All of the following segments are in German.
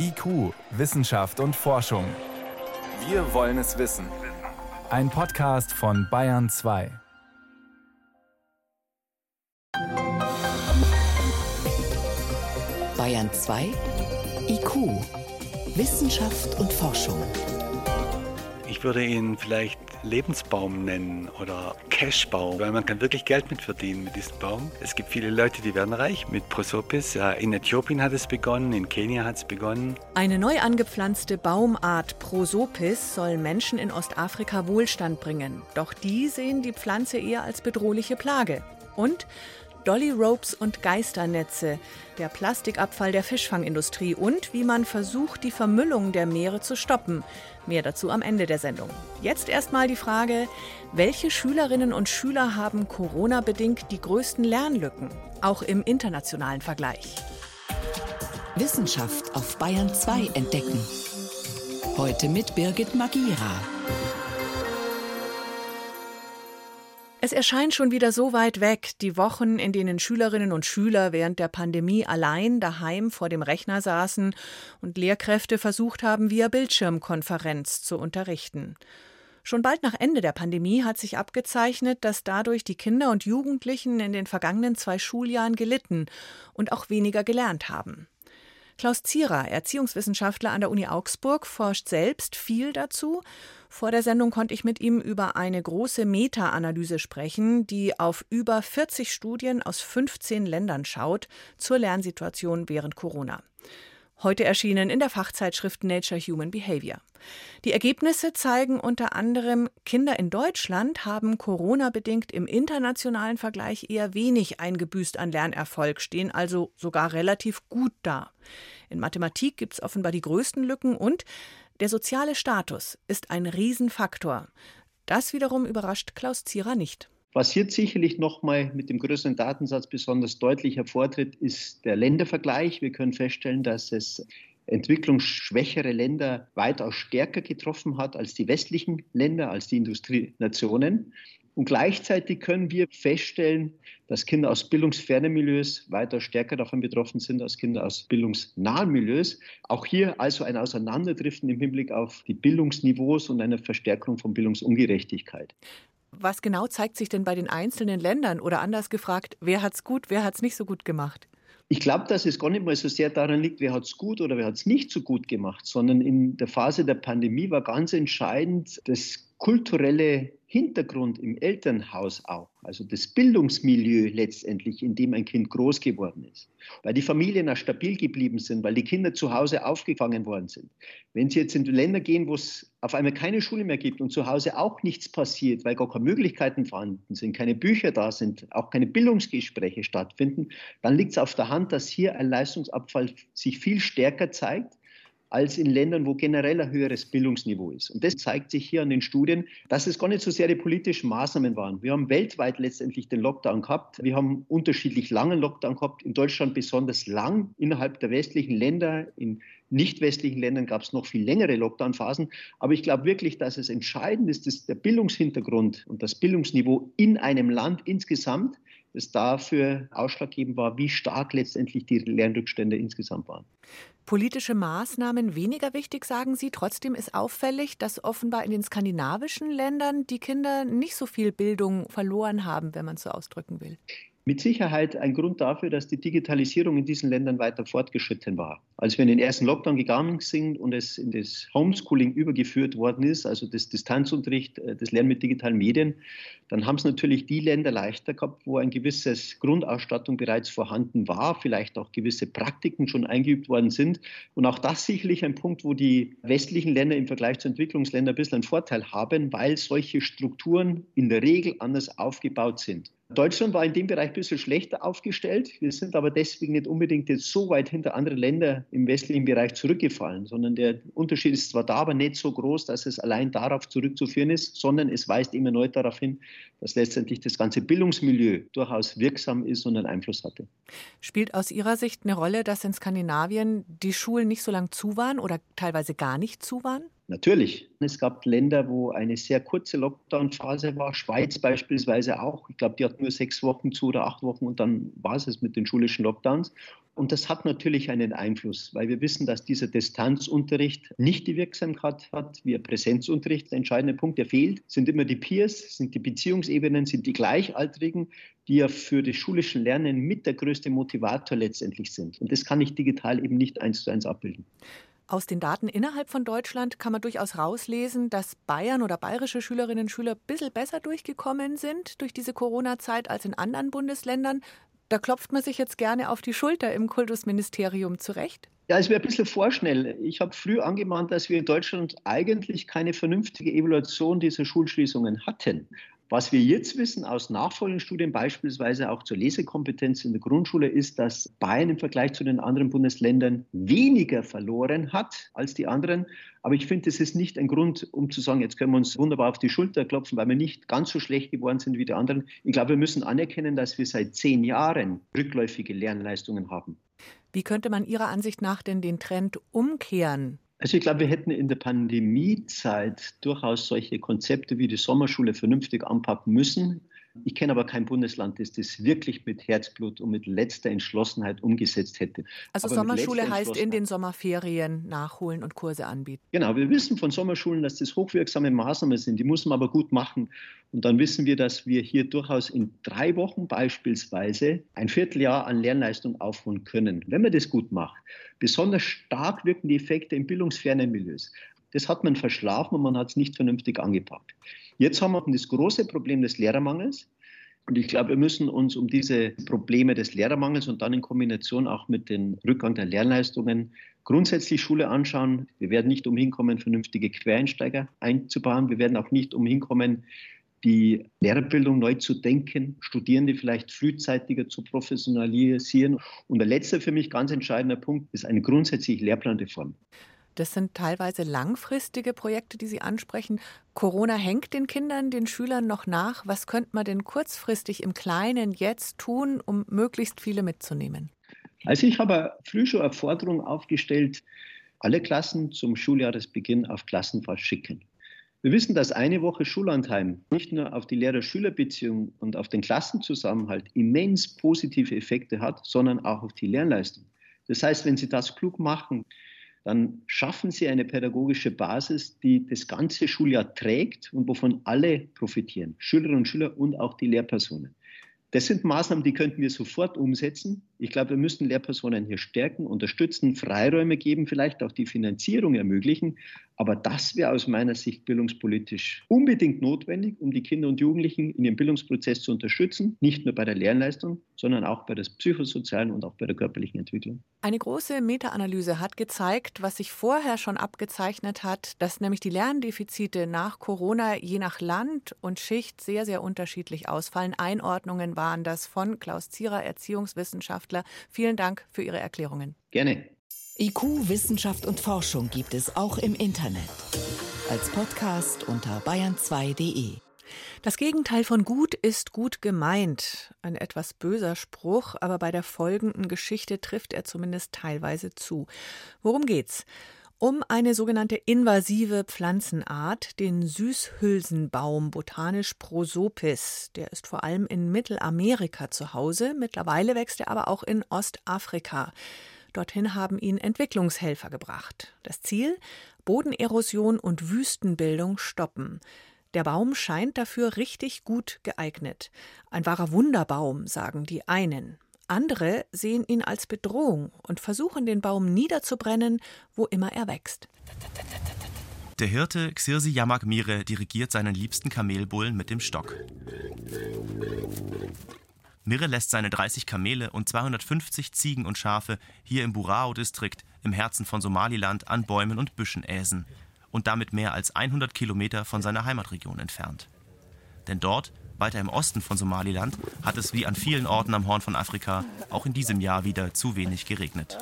IQ, Wissenschaft und Forschung. Wir wollen es wissen. Ein Podcast von Bayern 2. Bayern 2 IQ, Wissenschaft und Forschung. Ich würde ihn vielleicht Lebensbaum nennen oder Cashbaum, weil man kann wirklich Geld mit verdienen mit diesem Baum. Es gibt viele Leute, die werden reich mit Prosopis. In Äthiopien hat es begonnen, in Kenia hat es begonnen. Eine neu angepflanzte Baumart Prosopis soll Menschen in Ostafrika Wohlstand bringen. Doch die sehen die Pflanze eher als bedrohliche Plage. Und Dolly Ropes und Geisternetze, der Plastikabfall der Fischfangindustrie und wie man versucht, die Vermüllung der Meere zu stoppen. Mehr dazu am Ende der Sendung. Jetzt erstmal die Frage, welche Schülerinnen und Schüler haben Corona-bedingt die größten Lernlücken, auch im internationalen Vergleich? Wissenschaft auf Bayern 2 entdecken. Heute mit Birgit Magira. Es erscheint schon wieder so weit weg, die Wochen, in denen Schülerinnen und Schüler während der Pandemie allein daheim vor dem Rechner saßen und Lehrkräfte versucht haben, via Bildschirmkonferenz zu unterrichten. Schon bald nach Ende der Pandemie hat sich abgezeichnet, dass dadurch die Kinder und Jugendlichen in den vergangenen zwei Schuljahren gelitten und auch weniger gelernt haben. Klaus Zierer, Erziehungswissenschaftler an der Uni Augsburg, forscht selbst viel dazu vor der Sendung konnte ich mit ihm über eine große Meta-Analyse sprechen, die auf über 40 Studien aus 15 Ländern schaut zur Lernsituation während Corona. Heute erschienen in der Fachzeitschrift Nature Human Behavior. Die Ergebnisse zeigen unter anderem, Kinder in Deutschland haben Corona-bedingt im internationalen Vergleich eher wenig eingebüßt an Lernerfolg, stehen also sogar relativ gut da. In Mathematik gibt es offenbar die größten Lücken und der soziale Status ist ein Riesenfaktor. Das wiederum überrascht Klaus Zierer nicht. Was hier sicherlich nochmal mit dem größeren Datensatz besonders deutlich hervortritt, ist der Ländervergleich. Wir können feststellen, dass es entwicklungsschwächere Länder weitaus stärker getroffen hat als die westlichen Länder, als die Industrienationen. Und gleichzeitig können wir feststellen, dass Kinder aus bildungsfernen Milieus weiter stärker davon betroffen sind als Kinder aus bildungsnahen Milieus. Auch hier also ein Auseinanderdriften im Hinblick auf die Bildungsniveaus und eine Verstärkung von Bildungsungerechtigkeit. Was genau zeigt sich denn bei den einzelnen Ländern oder anders gefragt, wer hat es gut, wer hat es nicht so gut gemacht? Ich glaube, dass es gar nicht mal so sehr daran liegt, wer hat es gut oder wer hat es nicht so gut gemacht, sondern in der Phase der Pandemie war ganz entscheidend das kulturelle Hintergrund im Elternhaus auch, also das Bildungsmilieu letztendlich, in dem ein Kind groß geworden ist, weil die Familien auch stabil geblieben sind, weil die Kinder zu Hause aufgefangen worden sind. Wenn Sie jetzt in Länder gehen, wo es auf einmal keine Schule mehr gibt und zu Hause auch nichts passiert, weil gar keine Möglichkeiten vorhanden sind, keine Bücher da sind, auch keine Bildungsgespräche stattfinden, dann liegt es auf der Hand, dass hier ein Leistungsabfall sich viel stärker zeigt als in Ländern, wo generell ein höheres Bildungsniveau ist. Und das zeigt sich hier an den Studien, dass es gar nicht so sehr die politischen Maßnahmen waren. Wir haben weltweit letztendlich den Lockdown gehabt. Wir haben unterschiedlich langen Lockdown gehabt. In Deutschland besonders lang. Innerhalb der westlichen Länder, in nicht westlichen Ländern gab es noch viel längere Lockdown-Phasen. Aber ich glaube wirklich, dass es entscheidend ist, dass der Bildungshintergrund und das Bildungsniveau in einem Land insgesamt das dafür ausschlaggebend war, wie stark letztendlich die Lernrückstände insgesamt waren politische Maßnahmen weniger wichtig, sagen Sie. Trotzdem ist auffällig, dass offenbar in den skandinavischen Ländern die Kinder nicht so viel Bildung verloren haben, wenn man es so ausdrücken will mit Sicherheit ein Grund dafür, dass die Digitalisierung in diesen Ländern weiter fortgeschritten war. Als wir in den ersten Lockdown gegangen sind und es in das Homeschooling übergeführt worden ist, also das Distanzunterricht, äh, das Lernen mit digitalen Medien, dann haben es natürlich die Länder leichter gehabt, wo ein gewisses Grundausstattung bereits vorhanden war, vielleicht auch gewisse Praktiken schon eingeübt worden sind. Und auch das sicherlich ein Punkt, wo die westlichen Länder im Vergleich zu Entwicklungsländern ein bisschen einen Vorteil haben, weil solche Strukturen in der Regel anders aufgebaut sind. Deutschland war in dem Bereich ein bisschen schlechter aufgestellt. Wir sind aber deswegen nicht unbedingt jetzt so weit hinter anderen Ländern im westlichen Bereich zurückgefallen, sondern der Unterschied ist zwar da, aber nicht so groß, dass es allein darauf zurückzuführen ist, sondern es weist immer neu darauf hin, dass letztendlich das ganze Bildungsmilieu durchaus wirksam ist und einen Einfluss hatte. Spielt aus Ihrer Sicht eine Rolle, dass in Skandinavien die Schulen nicht so lang zu waren oder teilweise gar nicht zu waren? Natürlich. Es gab Länder, wo eine sehr kurze Lockdown-Phase war. Schweiz beispielsweise auch. Ich glaube, die hat nur sechs Wochen zu oder acht Wochen und dann war es es mit den schulischen Lockdowns. Und das hat natürlich einen Einfluss, weil wir wissen, dass dieser Distanzunterricht nicht die Wirksamkeit hat wie Präsenzunterricht. Der entscheidende Punkt, der fehlt, sind immer die Peers, sind die Beziehungsebenen, sind die Gleichaltrigen, die ja für das schulische Lernen mit der größte Motivator letztendlich sind. Und das kann ich digital eben nicht eins zu eins abbilden. Aus den Daten innerhalb von Deutschland kann man durchaus rauslesen, dass Bayern oder bayerische Schülerinnen und Schüler ein bisschen besser durchgekommen sind durch diese Corona-Zeit als in anderen Bundesländern. Da klopft man sich jetzt gerne auf die Schulter im Kultusministerium zurecht. Ja, es wäre ein bisschen vorschnell. Ich habe früh angemahnt, dass wir in Deutschland eigentlich keine vernünftige Evaluation dieser Schulschließungen hatten. Was wir jetzt wissen aus nachfolgenden Studien, beispielsweise auch zur Lesekompetenz in der Grundschule, ist, dass Bayern im Vergleich zu den anderen Bundesländern weniger verloren hat als die anderen. Aber ich finde, das ist nicht ein Grund, um zu sagen, jetzt können wir uns wunderbar auf die Schulter klopfen, weil wir nicht ganz so schlecht geworden sind wie die anderen. Ich glaube, wir müssen anerkennen, dass wir seit zehn Jahren rückläufige Lernleistungen haben. Wie könnte man Ihrer Ansicht nach denn den Trend umkehren? Also ich glaube, wir hätten in der Pandemiezeit durchaus solche Konzepte wie die Sommerschule vernünftig anpacken müssen. Ich kenne aber kein Bundesland, das das wirklich mit Herzblut und mit letzter Entschlossenheit umgesetzt hätte. Also aber Sommerschule heißt in den Sommerferien nachholen und Kurse anbieten. Genau, wir wissen von Sommerschulen, dass das hochwirksame Maßnahmen sind. Die muss man aber gut machen. Und dann wissen wir, dass wir hier durchaus in drei Wochen beispielsweise ein Vierteljahr an Lernleistung aufholen können, wenn man das gut macht. Besonders stark wirken die Effekte in bildungsfernen Milieus. Das hat man verschlafen und man hat es nicht vernünftig angepackt. Jetzt haben wir das große Problem des Lehrermangels. Und ich glaube, wir müssen uns um diese Probleme des Lehrermangels und dann in Kombination auch mit dem Rückgang der Lernleistungen grundsätzlich Schule anschauen. Wir werden nicht umhin kommen, vernünftige Quereinsteiger einzubauen. Wir werden auch nicht umhin kommen, die Lehrerbildung neu zu denken, Studierende vielleicht frühzeitiger zu professionalisieren. Und der letzte für mich ganz entscheidende Punkt ist eine grundsätzliche Lehrplanreform. Das sind teilweise langfristige Projekte, die Sie ansprechen. Corona hängt den Kindern, den Schülern noch nach. Was könnte man denn kurzfristig im Kleinen jetzt tun, um möglichst viele mitzunehmen? Also ich habe früh schon eine Forderung aufgestellt, alle Klassen zum Schuljahresbeginn auf Klassenfahrt schicken. Wir wissen, dass eine Woche Schullandheim nicht nur auf die Lehrer-Schüler-Beziehung und auf den Klassenzusammenhalt immens positive Effekte hat, sondern auch auf die Lernleistung. Das heißt, wenn Sie das klug machen, dann schaffen Sie eine pädagogische Basis, die das ganze Schuljahr trägt und wovon alle profitieren, Schülerinnen und Schüler und auch die Lehrpersonen. Das sind Maßnahmen, die könnten wir sofort umsetzen. Ich glaube, wir müssten Lehrpersonen hier stärken, unterstützen, Freiräume geben, vielleicht auch die Finanzierung ermöglichen. Aber das wäre aus meiner Sicht bildungspolitisch unbedingt notwendig, um die Kinder und Jugendlichen in ihrem Bildungsprozess zu unterstützen, nicht nur bei der Lernleistung, sondern auch bei der psychosozialen und auch bei der körperlichen Entwicklung. Eine große Meta-Analyse hat gezeigt, was sich vorher schon abgezeichnet hat, dass nämlich die Lerndefizite nach Corona je nach Land und Schicht sehr, sehr unterschiedlich ausfallen. Einordnungen waren das von Klaus Zierer, Erziehungswissenschaftler. Vielen Dank für Ihre Erklärungen. Gerne. IQ, Wissenschaft und Forschung gibt es auch im Internet. Als Podcast unter bayern2.de. Das Gegenteil von gut ist gut gemeint. Ein etwas böser Spruch, aber bei der folgenden Geschichte trifft er zumindest teilweise zu. Worum geht's? Um eine sogenannte invasive Pflanzenart, den Süßhülsenbaum, botanisch Prosopis. Der ist vor allem in Mittelamerika zu Hause. Mittlerweile wächst er aber auch in Ostafrika. Dorthin haben ihn Entwicklungshelfer gebracht. Das Ziel? Bodenerosion und Wüstenbildung stoppen. Der Baum scheint dafür richtig gut geeignet. Ein wahrer Wunderbaum, sagen die einen. Andere sehen ihn als Bedrohung und versuchen, den Baum niederzubrennen, wo immer er wächst. Der Hirte Xirsi Yamak Mire dirigiert seinen liebsten Kamelbullen mit dem Stock. Mirre lässt seine 30 Kamele und 250 Ziegen und Schafe hier im Burao-Distrikt im Herzen von Somaliland an Bäumen und Büschen äsen und damit mehr als 100 Kilometer von seiner Heimatregion entfernt. Denn dort, weiter im Osten von Somaliland, hat es wie an vielen Orten am Horn von Afrika auch in diesem Jahr wieder zu wenig geregnet.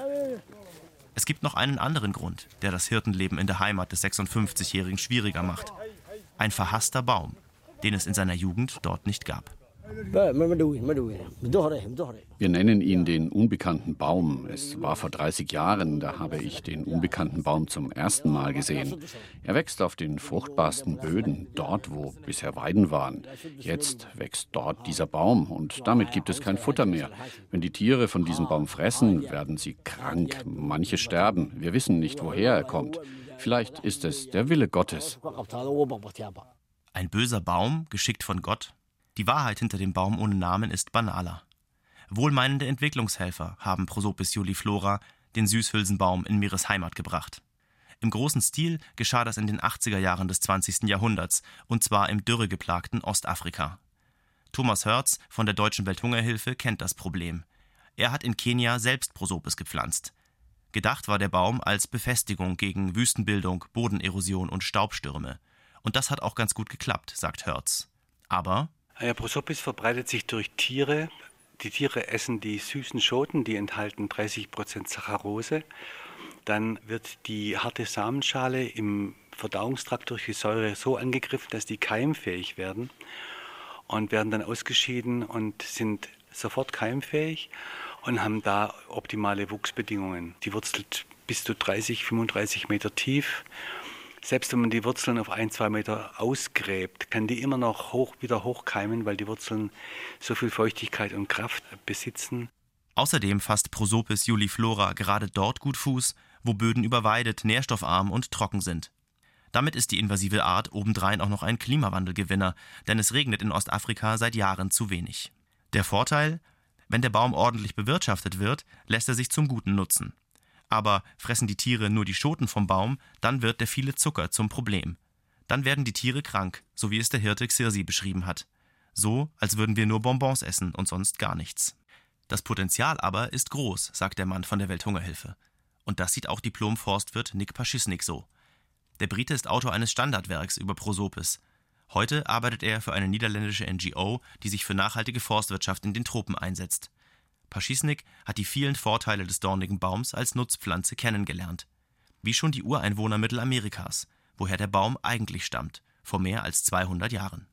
Es gibt noch einen anderen Grund, der das Hirtenleben in der Heimat des 56-Jährigen schwieriger macht. Ein verhasster Baum, den es in seiner Jugend dort nicht gab. Wir nennen ihn den unbekannten Baum. Es war vor 30 Jahren, da habe ich den unbekannten Baum zum ersten Mal gesehen. Er wächst auf den fruchtbarsten Böden, dort, wo bisher Weiden waren. Jetzt wächst dort dieser Baum und damit gibt es kein Futter mehr. Wenn die Tiere von diesem Baum fressen, werden sie krank. Manche sterben. Wir wissen nicht, woher er kommt. Vielleicht ist es der Wille Gottes. Ein böser Baum, geschickt von Gott? Die Wahrheit hinter dem Baum ohne Namen ist banaler. Wohlmeinende Entwicklungshelfer haben Prosopis juliflora, den Süßhülsenbaum, in Meeres Heimat gebracht. Im großen Stil geschah das in den 80er Jahren des 20. Jahrhunderts, und zwar im dürregeplagten Ostafrika. Thomas Hörz von der Deutschen Welthungerhilfe kennt das Problem. Er hat in Kenia selbst Prosopis gepflanzt. Gedacht war der Baum als Befestigung gegen Wüstenbildung, Bodenerosion und Staubstürme. Und das hat auch ganz gut geklappt, sagt Hörz. Aber ja, Prosopis verbreitet sich durch Tiere. Die Tiere essen die süßen Schoten, die enthalten 30 Prozent Saccharose. Dann wird die harte Samenschale im Verdauungstrakt durch die Säure so angegriffen, dass die keimfähig werden und werden dann ausgeschieden und sind sofort keimfähig und haben da optimale Wuchsbedingungen. Die wurzelt bis zu 30, 35 Meter tief selbst wenn man die Wurzeln auf ein, zwei Meter ausgräbt, kann die immer noch hoch, wieder hochkeimen, weil die Wurzeln so viel Feuchtigkeit und Kraft besitzen. Außerdem fasst Prosopis juliflora gerade dort gut Fuß, wo Böden überweidet, nährstoffarm und trocken sind. Damit ist die invasive Art obendrein auch noch ein Klimawandelgewinner, denn es regnet in Ostafrika seit Jahren zu wenig. Der Vorteil? Wenn der Baum ordentlich bewirtschaftet wird, lässt er sich zum Guten nutzen. Aber fressen die Tiere nur die Schoten vom Baum, dann wird der viele Zucker zum Problem. Dann werden die Tiere krank, so wie es der Hirte Xirsi beschrieben hat. So, als würden wir nur Bonbons essen und sonst gar nichts. Das Potenzial aber ist groß, sagt der Mann von der Welthungerhilfe. Und das sieht auch Diplom-Forstwirt Nick Paschisnik so. Der Brite ist Autor eines Standardwerks über Prosopis. Heute arbeitet er für eine niederländische NGO, die sich für nachhaltige Forstwirtschaft in den Tropen einsetzt. Paschisnik hat die vielen Vorteile des dornigen Baums als Nutzpflanze kennengelernt. Wie schon die Ureinwohner Mittelamerikas, woher der Baum eigentlich stammt, vor mehr als 200 Jahren.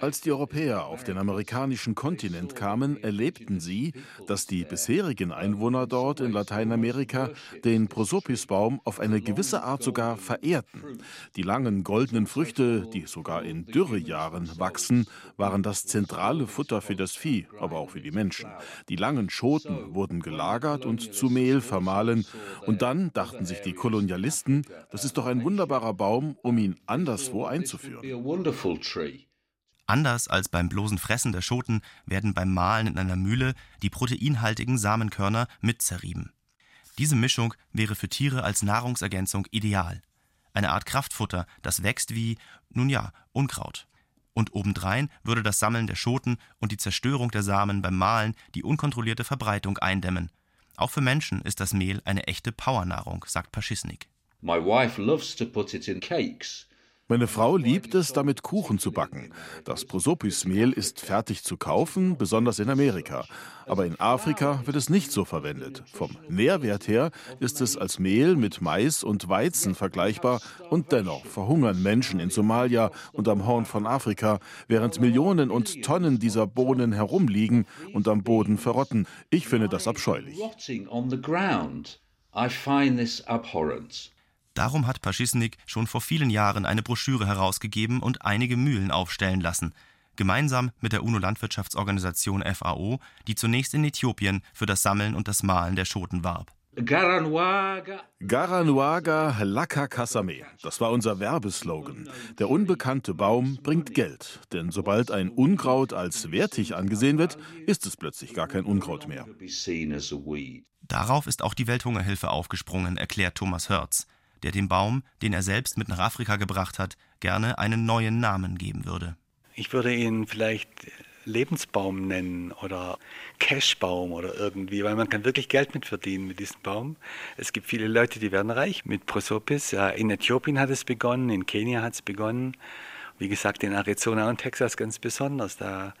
Als die Europäer auf den amerikanischen Kontinent kamen, erlebten sie, dass die bisherigen Einwohner dort in Lateinamerika den Prosopisbaum auf eine gewisse Art sogar verehrten. Die langen goldenen Früchte, die sogar in Dürrejahren wachsen, waren das zentrale Futter für das Vieh, aber auch für die Menschen. Die langen Schoten wurden gelagert und zu Mehl vermahlen. Und dann dachten sich die Kolonialisten, das ist doch ein wunderbarer Baum, um ihn anderswo einzuführen. Anders als beim bloßen Fressen der Schoten werden beim Mahlen in einer Mühle die proteinhaltigen Samenkörner mitzerrieben. Diese Mischung wäre für Tiere als Nahrungsergänzung ideal. Eine Art Kraftfutter, das wächst wie, nun ja, Unkraut. Und obendrein würde das Sammeln der Schoten und die Zerstörung der Samen beim Mahlen die unkontrollierte Verbreitung eindämmen. Auch für Menschen ist das Mehl eine echte Powernahrung, sagt Paschisnik. My wife loves to put it in cakes. Meine Frau liebt es, damit Kuchen zu backen. Das Prosopismehl ist fertig zu kaufen, besonders in Amerika. Aber in Afrika wird es nicht so verwendet. Vom Nährwert her ist es als Mehl mit Mais und Weizen vergleichbar und dennoch verhungern Menschen in Somalia und am Horn von Afrika, während Millionen und Tonnen dieser Bohnen herumliegen und am Boden verrotten. Ich finde das abscheulich. I find this abhorrent. Darum hat Paschisnik schon vor vielen Jahren eine Broschüre herausgegeben und einige Mühlen aufstellen lassen, gemeinsam mit der UNO-Landwirtschaftsorganisation FAO, die zunächst in Äthiopien für das Sammeln und das Mahlen der Schoten warb. Garanuaga Laka Kasame. Das war unser Werbeslogan. Der unbekannte Baum bringt Geld. Denn sobald ein Unkraut als wertig angesehen wird, ist es plötzlich gar kein Unkraut mehr. Darauf ist auch die Welthungerhilfe aufgesprungen, erklärt Thomas Hörz der dem Baum, den er selbst mit nach Afrika gebracht hat, gerne einen neuen Namen geben würde. Ich würde ihn vielleicht Lebensbaum nennen oder Cashbaum oder irgendwie, weil man kann wirklich Geld mit verdienen mit diesem Baum. Es gibt viele Leute, die werden reich mit Prosopis. In Äthiopien hat es begonnen, in Kenia hat es begonnen. Wie gesagt, in Arizona und Texas ganz besonders. Da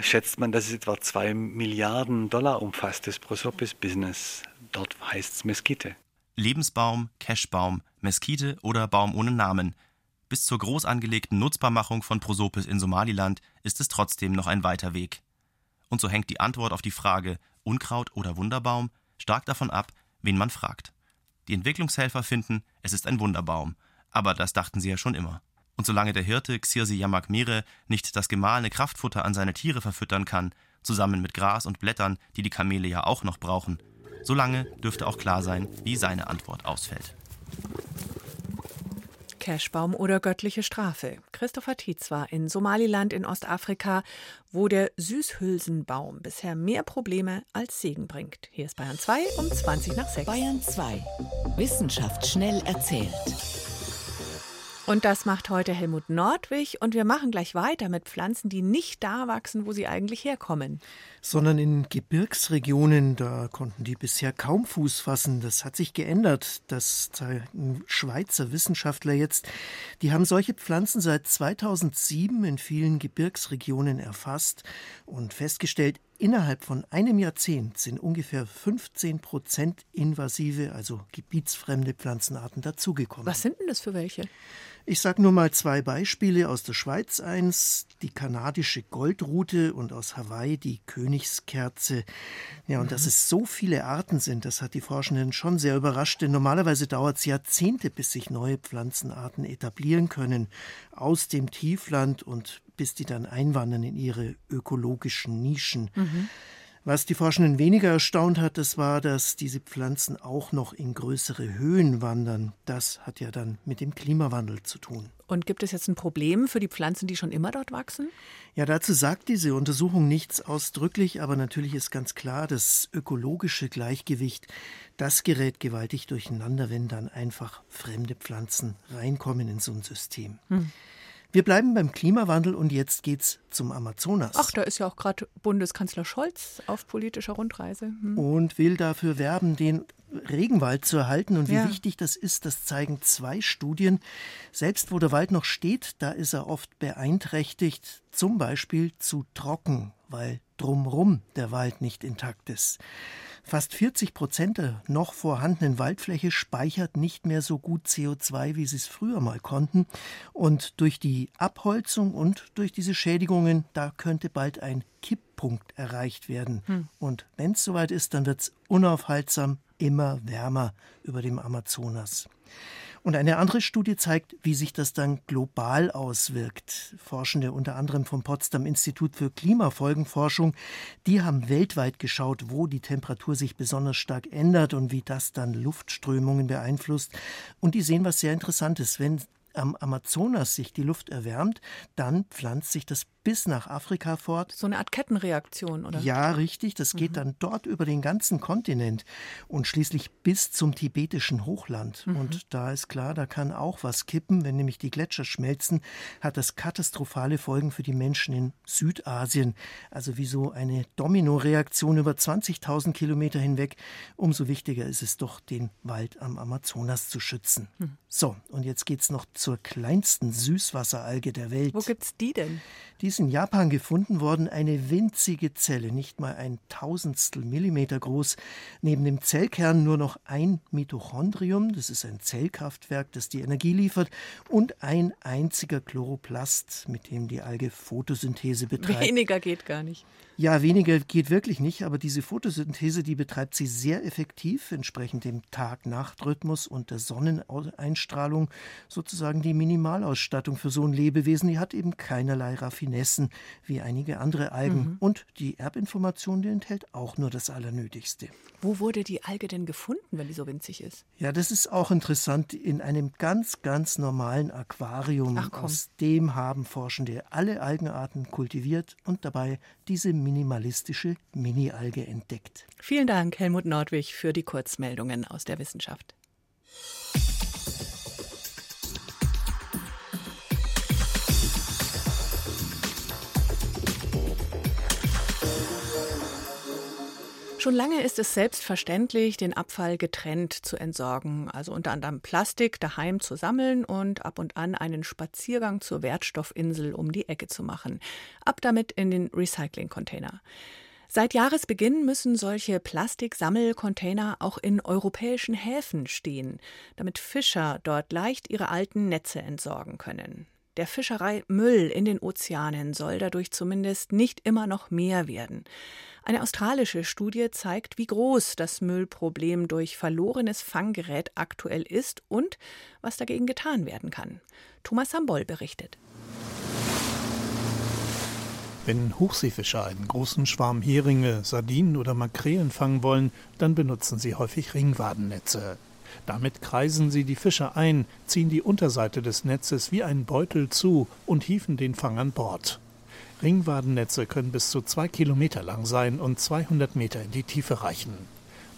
schätzt man, dass es etwa zwei Milliarden Dollar umfasst, das Prosopis-Business. Dort heißt es Meskite. Lebensbaum, Cashbaum, Meskite oder Baum ohne Namen. Bis zur groß angelegten Nutzbarmachung von Prosopis in Somaliland ist es trotzdem noch ein weiter Weg. Und so hängt die Antwort auf die Frage Unkraut oder Wunderbaum stark davon ab, wen man fragt. Die Entwicklungshelfer finden, es ist ein Wunderbaum, aber das dachten sie ja schon immer. Und solange der Hirte Xirsi Yamak Mere nicht das gemahlene Kraftfutter an seine Tiere verfüttern kann, zusammen mit Gras und Blättern, die die Kamele ja auch noch brauchen, solange dürfte auch klar sein, wie seine Antwort ausfällt. Cashbaum oder göttliche Strafe. Christopher Tietz war in Somaliland in Ostafrika, wo der Süßhülsenbaum bisher mehr Probleme als Segen bringt. Hier ist Bayern 2 um 20 nach 6. Bayern 2. Wissenschaft schnell erzählt. Und das macht heute Helmut Nordwig und wir machen gleich weiter mit Pflanzen, die nicht da wachsen, wo sie eigentlich herkommen. Sondern in Gebirgsregionen, da konnten die bisher kaum Fuß fassen. Das hat sich geändert. Das zeigen Schweizer Wissenschaftler jetzt. Die haben solche Pflanzen seit 2007 in vielen Gebirgsregionen erfasst und festgestellt, Innerhalb von einem Jahrzehnt sind ungefähr 15 Prozent invasive, also gebietsfremde Pflanzenarten dazugekommen. Was sind denn das für welche? Ich sage nur mal zwei Beispiele aus der Schweiz eins, die kanadische Goldrute und aus Hawaii die Königskerze. Ja, und mhm. dass es so viele Arten sind, das hat die Forschenden schon sehr überrascht, denn normalerweise dauert es Jahrzehnte, bis sich neue Pflanzenarten etablieren können aus dem Tiefland und bis die dann einwandern in ihre ökologischen Nischen. Mhm. Was die Forschenden weniger erstaunt hat, das war, dass diese Pflanzen auch noch in größere Höhen wandern. Das hat ja dann mit dem Klimawandel zu tun. Und gibt es jetzt ein Problem für die Pflanzen, die schon immer dort wachsen? Ja, dazu sagt diese Untersuchung nichts ausdrücklich, aber natürlich ist ganz klar, das ökologische Gleichgewicht, das gerät gewaltig durcheinander, wenn dann einfach fremde Pflanzen reinkommen in so ein System. Hm. Wir bleiben beim Klimawandel und jetzt geht's zum Amazonas. Ach, da ist ja auch gerade Bundeskanzler Scholz auf politischer Rundreise. Hm. Und will dafür werben, den Regenwald zu erhalten. Und wie ja. wichtig das ist, das zeigen zwei Studien. Selbst wo der Wald noch steht, da ist er oft beeinträchtigt, zum Beispiel zu trocken, weil drumrum der Wald nicht intakt ist. Fast 40 Prozent der noch vorhandenen Waldfläche speichert nicht mehr so gut CO2, wie sie es früher mal konnten. Und durch die Abholzung und durch diese Schädigungen, da könnte bald ein Kipppunkt erreicht werden. Hm. Und wenn es soweit ist, dann wird es unaufhaltsam immer wärmer über dem Amazonas. Und eine andere Studie zeigt, wie sich das dann global auswirkt. Forschende unter anderem vom Potsdam Institut für Klimafolgenforschung, die haben weltweit geschaut, wo die Temperatur sich besonders stark ändert und wie das dann Luftströmungen beeinflusst. Und die sehen was sehr Interessantes. Wenn am Amazonas sich die Luft erwärmt, dann pflanzt sich das bis nach Afrika fort. So eine Art Kettenreaktion, oder? Ja, richtig. Das geht mhm. dann dort über den ganzen Kontinent und schließlich bis zum tibetischen Hochland. Mhm. Und da ist klar, da kann auch was kippen. Wenn nämlich die Gletscher schmelzen, hat das katastrophale Folgen für die Menschen in Südasien. Also wie so eine Dominoreaktion über 20.000 Kilometer hinweg. Umso wichtiger ist es doch, den Wald am Amazonas zu schützen. Mhm. So, und jetzt geht es noch zur kleinsten Süßwasseralge der Welt. Wo gibt es die denn? Die ist in Japan gefunden worden, eine winzige Zelle, nicht mal ein Tausendstel Millimeter groß. Neben dem Zellkern nur noch ein Mitochondrium, das ist ein Zellkraftwerk, das die Energie liefert, und ein einziger Chloroplast, mit dem die Alge Photosynthese betreibt. Weniger geht gar nicht. Ja, weniger geht wirklich nicht, aber diese Photosynthese, die betreibt sie sehr effektiv, entsprechend dem Tag-Nacht-Rhythmus und der Sonneneinstrahlung, sozusagen die Minimalausstattung für so ein Lebewesen. Die hat eben keinerlei Raffinessen wie einige andere Algen. Mhm. Und die Erbinformation, die enthält auch nur das Allernötigste. Wo wurde die Alge denn gefunden, wenn die so winzig ist? Ja, das ist auch interessant. In einem ganz, ganz normalen Aquarium. Aus dem haben Forschende alle Algenarten kultiviert und dabei diese minimalistische Mini-Alge entdeckt. Vielen Dank, Helmut Nordwig, für die Kurzmeldungen aus der Wissenschaft. Schon lange ist es selbstverständlich, den Abfall getrennt zu entsorgen, also unter anderem Plastik daheim zu sammeln und ab und an einen Spaziergang zur Wertstoffinsel um die Ecke zu machen. Ab damit in den Recycling-Container. Seit Jahresbeginn müssen solche Plastiksammelcontainer auch in europäischen Häfen stehen, damit Fischer dort leicht ihre alten Netze entsorgen können. Der Fischereimüll in den Ozeanen soll dadurch zumindest nicht immer noch mehr werden. Eine australische Studie zeigt, wie groß das Müllproblem durch verlorenes Fanggerät aktuell ist und was dagegen getan werden kann. Thomas Sambol berichtet. Wenn Hochseefischer einen großen Schwarm Heringe, Sardinen oder Makrelen fangen wollen, dann benutzen sie häufig Ringwadennetze. Damit kreisen sie die Fische ein, ziehen die Unterseite des Netzes wie einen Beutel zu und hieven den Fang an Bord. Ringwadennetze können bis zu zwei Kilometer lang sein und 200 Meter in die Tiefe reichen.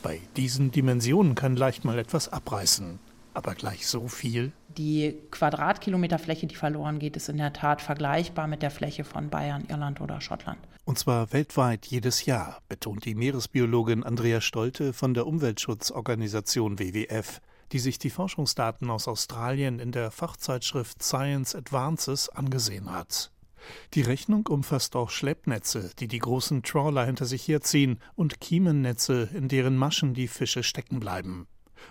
Bei diesen Dimensionen kann leicht mal etwas abreißen. Aber gleich so viel? Die Quadratkilometerfläche, die verloren geht, ist in der Tat vergleichbar mit der Fläche von Bayern, Irland oder Schottland. Und zwar weltweit jedes Jahr, betont die Meeresbiologin Andrea Stolte von der Umweltschutzorganisation WWF, die sich die Forschungsdaten aus Australien in der Fachzeitschrift Science Advances angesehen hat. Die Rechnung umfasst auch Schleppnetze, die die großen Trawler hinter sich herziehen, und Kiemennetze, in deren Maschen die Fische stecken bleiben.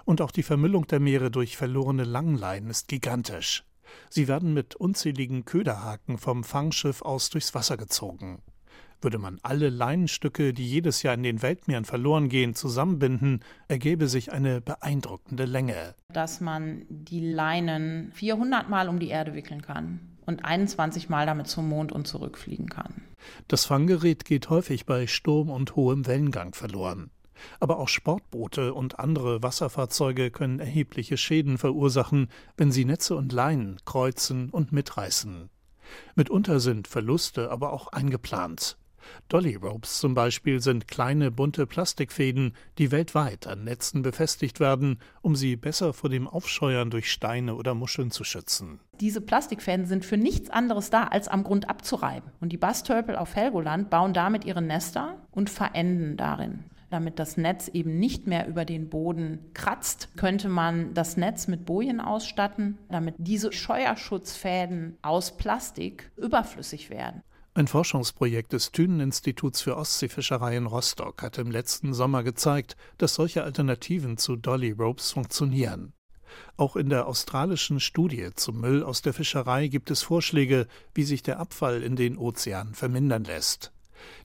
Und auch die Vermüllung der Meere durch verlorene Langleinen ist gigantisch. Sie werden mit unzähligen Köderhaken vom Fangschiff aus durchs Wasser gezogen. Würde man alle Leinenstücke, die jedes Jahr in den Weltmeeren verloren gehen, zusammenbinden, ergäbe sich eine beeindruckende Länge. Dass man die Leinen 400 Mal um die Erde wickeln kann und 21 Mal damit zum Mond und zurückfliegen kann. Das Fanggerät geht häufig bei Sturm und hohem Wellengang verloren. Aber auch Sportboote und andere Wasserfahrzeuge können erhebliche Schäden verursachen, wenn sie Netze und Leinen kreuzen und mitreißen. Mitunter sind Verluste aber auch eingeplant. Dolly Ropes zum Beispiel sind kleine bunte Plastikfäden, die weltweit an Netzen befestigt werden, um sie besser vor dem Aufscheuern durch Steine oder Muscheln zu schützen. Diese Plastikfäden sind für nichts anderes da, als am Grund abzureiben. Und die Bastörpel auf Helgoland bauen damit ihre Nester und verenden darin. Damit das Netz eben nicht mehr über den Boden kratzt, könnte man das Netz mit Bojen ausstatten, damit diese Scheuerschutzfäden aus Plastik überflüssig werden. Ein Forschungsprojekt des Thünen-Instituts für Ostseefischerei in Rostock hat im letzten Sommer gezeigt, dass solche Alternativen zu Dolly Ropes funktionieren. Auch in der australischen Studie zum Müll aus der Fischerei gibt es Vorschläge, wie sich der Abfall in den Ozeanen vermindern lässt.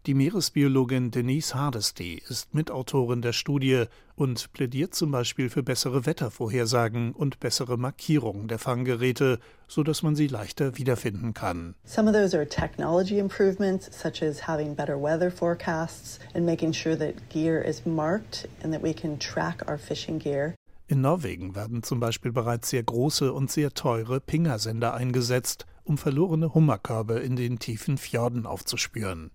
Die Meeresbiologin Denise Hardesty ist Mitautorin der Studie und plädiert zum Beispiel für bessere Wettervorhersagen und bessere Markierungen der Fanggeräte, so dass man sie leichter wiederfinden kann. Some of those are technology improvements, such as having better weather forecasts and making sure that gear is marked and that we can track our fishing gear. In Norwegen werden zum Beispiel bereits sehr große und sehr teure Pingersender eingesetzt, um verlorene Hummerkörbe in den tiefen Fjorden aufzuspüren.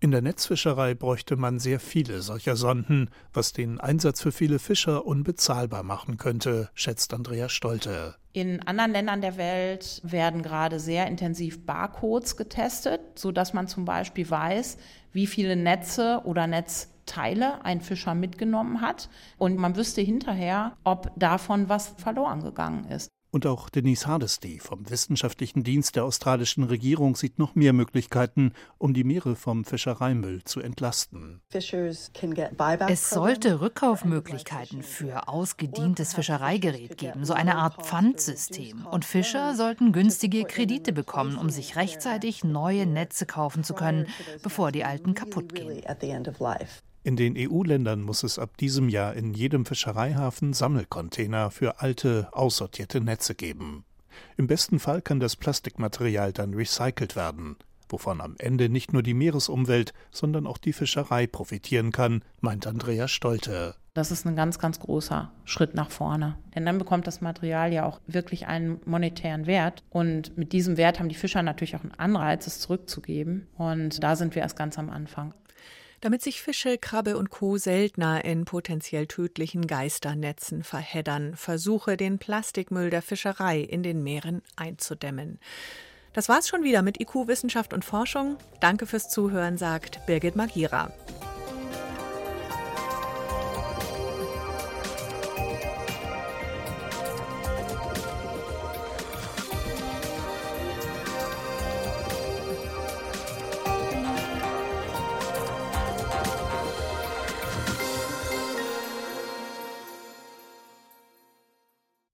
In der Netzfischerei bräuchte man sehr viele solcher Sonden, was den Einsatz für viele Fischer unbezahlbar machen könnte, schätzt Andrea Stolte. In anderen Ländern der Welt werden gerade sehr intensiv Barcodes getestet, sodass man zum Beispiel weiß, wie viele Netze oder Netzteile ein Fischer mitgenommen hat. Und man wüsste hinterher, ob davon was verloren gegangen ist. Und auch Denise Hardesty vom Wissenschaftlichen Dienst der australischen Regierung sieht noch mehr Möglichkeiten, um die Meere vom Fischereimüll zu entlasten. Es sollte Rückkaufmöglichkeiten für ausgedientes Fischereigerät geben, so eine Art Pfandsystem. Und Fischer sollten günstige Kredite bekommen, um sich rechtzeitig neue Netze kaufen zu können, bevor die alten kaputt gehen. In den EU-Ländern muss es ab diesem Jahr in jedem Fischereihafen Sammelcontainer für alte, aussortierte Netze geben. Im besten Fall kann das Plastikmaterial dann recycelt werden, wovon am Ende nicht nur die Meeresumwelt, sondern auch die Fischerei profitieren kann, meint Andrea Stolte. Das ist ein ganz, ganz großer Schritt nach vorne. Denn dann bekommt das Material ja auch wirklich einen monetären Wert. Und mit diesem Wert haben die Fischer natürlich auch einen Anreiz, es zurückzugeben. Und da sind wir erst ganz am Anfang damit sich Fische, Krabbe und Co. seltener in potenziell tödlichen Geisternetzen verheddern, versuche den Plastikmüll der Fischerei in den Meeren einzudämmen. Das war's schon wieder mit IQ Wissenschaft und Forschung. Danke fürs Zuhören, sagt Birgit Magira.